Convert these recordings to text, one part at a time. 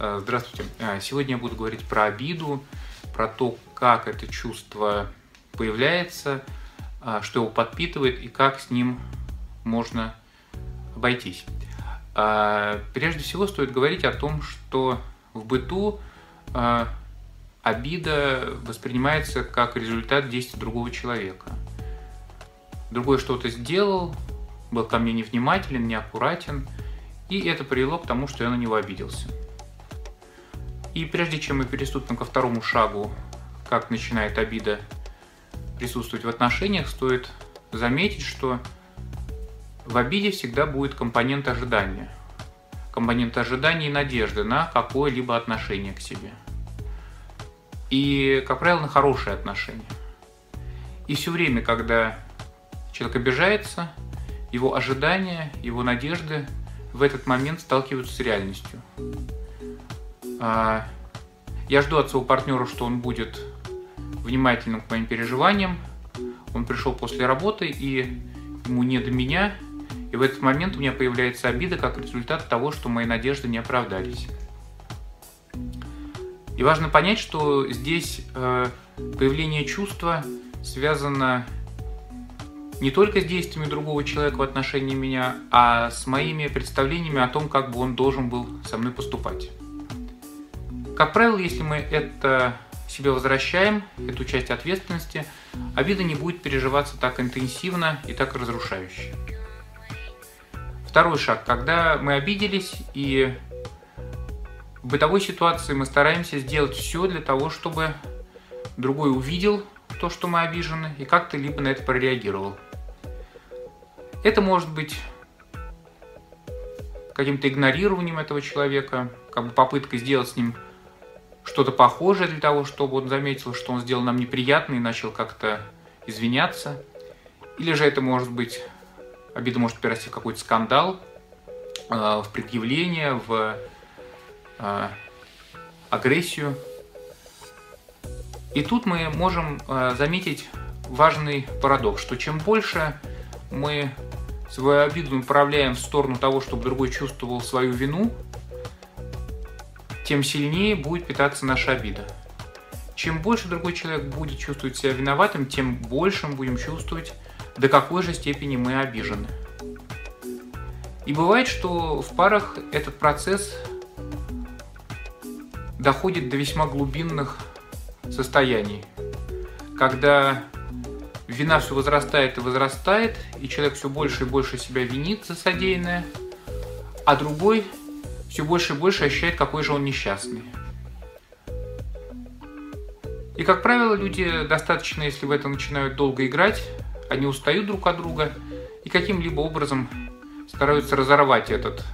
Э, здравствуйте. Э, сегодня я буду говорить про обиду, про то, как это чувство появляется, э, что его подпитывает и как с ним можно обойтись. Прежде всего стоит говорить о том, что в быту обида воспринимается как результат действия другого человека. Другой что-то сделал, был ко мне невнимателен, неаккуратен, и это привело к тому, что я на него обиделся. И прежде чем мы переступим ко второму шагу, как начинает обида присутствовать в отношениях, стоит заметить, что в обиде всегда будет компонент ожидания. Компонент ожидания и надежды на какое-либо отношение к себе. И, как правило, на хорошие отношения. И все время, когда человек обижается, его ожидания, его надежды в этот момент сталкиваются с реальностью. А, я жду от своего партнера, что он будет внимательным к моим переживаниям. Он пришел после работы, и ему не до меня. И в этот момент у меня появляется обида как результат того, что мои надежды не оправдались. И важно понять, что здесь э, появление чувства связано не только с действиями другого человека в отношении меня, а с моими представлениями о том, как бы он должен был со мной поступать. Как правило, если мы это себе возвращаем, эту часть ответственности, обида не будет переживаться так интенсивно и так разрушающе. Второй шаг. Когда мы обиделись и в бытовой ситуации мы стараемся сделать все для того, чтобы другой увидел то, что мы обижены, и как-то либо на это прореагировал. Это может быть каким-то игнорированием этого человека, как бы попыткой сделать с ним что-то похожее для того, чтобы он заметил, что он сделал нам неприятно и начал как-то извиняться. Или же это может быть, обида может перерасти в какой-то скандал, э, в предъявление, в э, агрессию. И тут мы можем э, заметить важный парадокс, что чем больше мы свою обиду направляем в сторону того, чтобы другой чувствовал свою вину, тем сильнее будет питаться наша обида. Чем больше другой человек будет чувствовать себя виноватым, тем больше мы будем чувствовать, до какой же степени мы обижены. И бывает, что в парах этот процесс доходит до весьма глубинных состояний, когда вина все возрастает и возрастает, и человек все больше и больше себя винит за содеянное, а другой все больше и больше ощущает, какой же он несчастный. И, как правило, люди достаточно, если в это начинают долго играть, они устают друг от друга и каким-либо образом стараются разорвать этот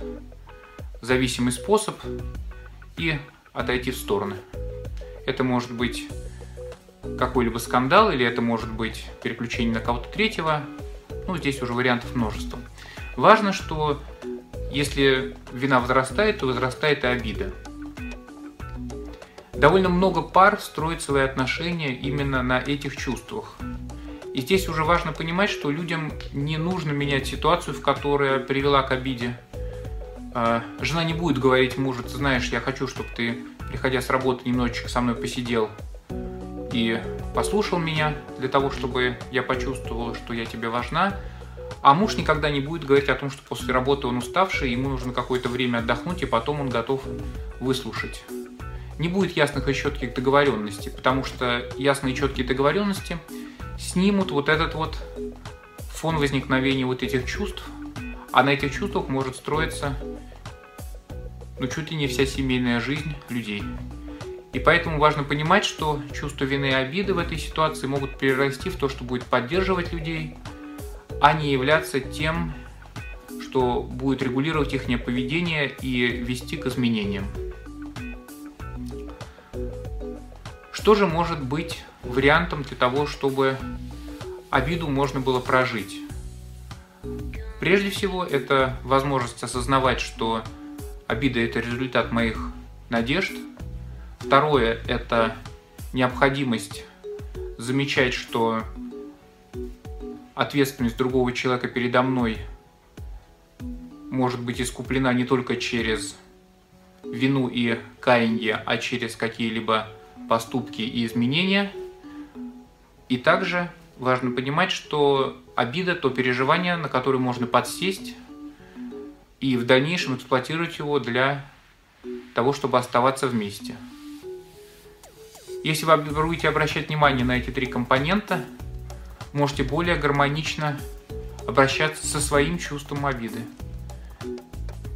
зависимый способ и отойти в стороны. Это может быть какой-либо скандал, или это может быть переключение на кого-то третьего. Ну, здесь уже вариантов множество. Важно, что если вина возрастает, то возрастает и обида. Довольно много пар строят свои отношения именно на этих чувствах. И здесь уже важно понимать, что людям не нужно менять ситуацию, в которая привела к обиде. А, жена не будет говорить мужу, ты знаешь, я хочу, чтобы ты, приходя с работы, немножечко со мной посидел и послушал меня для того, чтобы я почувствовала, что я тебе важна. А муж никогда не будет говорить о том, что после работы он уставший, ему нужно какое-то время отдохнуть, и потом он готов выслушать. Не будет ясных и четких договоренностей, потому что ясные и четкие договоренности снимут вот этот вот фон возникновения вот этих чувств, а на этих чувствах может строиться ну, чуть ли не вся семейная жизнь людей. И поэтому важно понимать, что чувство вины и обиды в этой ситуации могут перерасти в то, что будет поддерживать людей – а не являться тем, что будет регулировать их поведение и вести к изменениям. Что же может быть вариантом для того, чтобы обиду можно было прожить? Прежде всего, это возможность осознавать, что обида – это результат моих надежд. Второе – это необходимость замечать, что ответственность другого человека передо мной может быть искуплена не только через вину и каяние, а через какие-либо поступки и изменения. И также важно понимать, что обида – то переживание, на которое можно подсесть и в дальнейшем эксплуатировать его для того, чтобы оставаться вместе. Если вы будете обращать внимание на эти три компонента, можете более гармонично обращаться со своим чувством обиды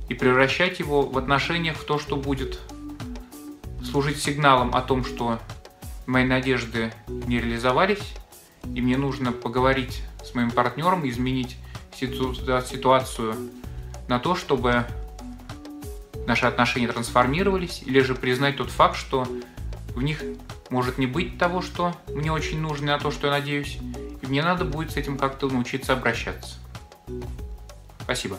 и превращать его в отношениях в то, что будет служить сигналом о том, что мои надежды не реализовались, и мне нужно поговорить с моим партнером, изменить ситуацию на то, чтобы наши отношения трансформировались, или же признать тот факт, что в них может не быть того, что мне очень нужно, на то, что я надеюсь, мне надо будет с этим как-то научиться обращаться. Спасибо.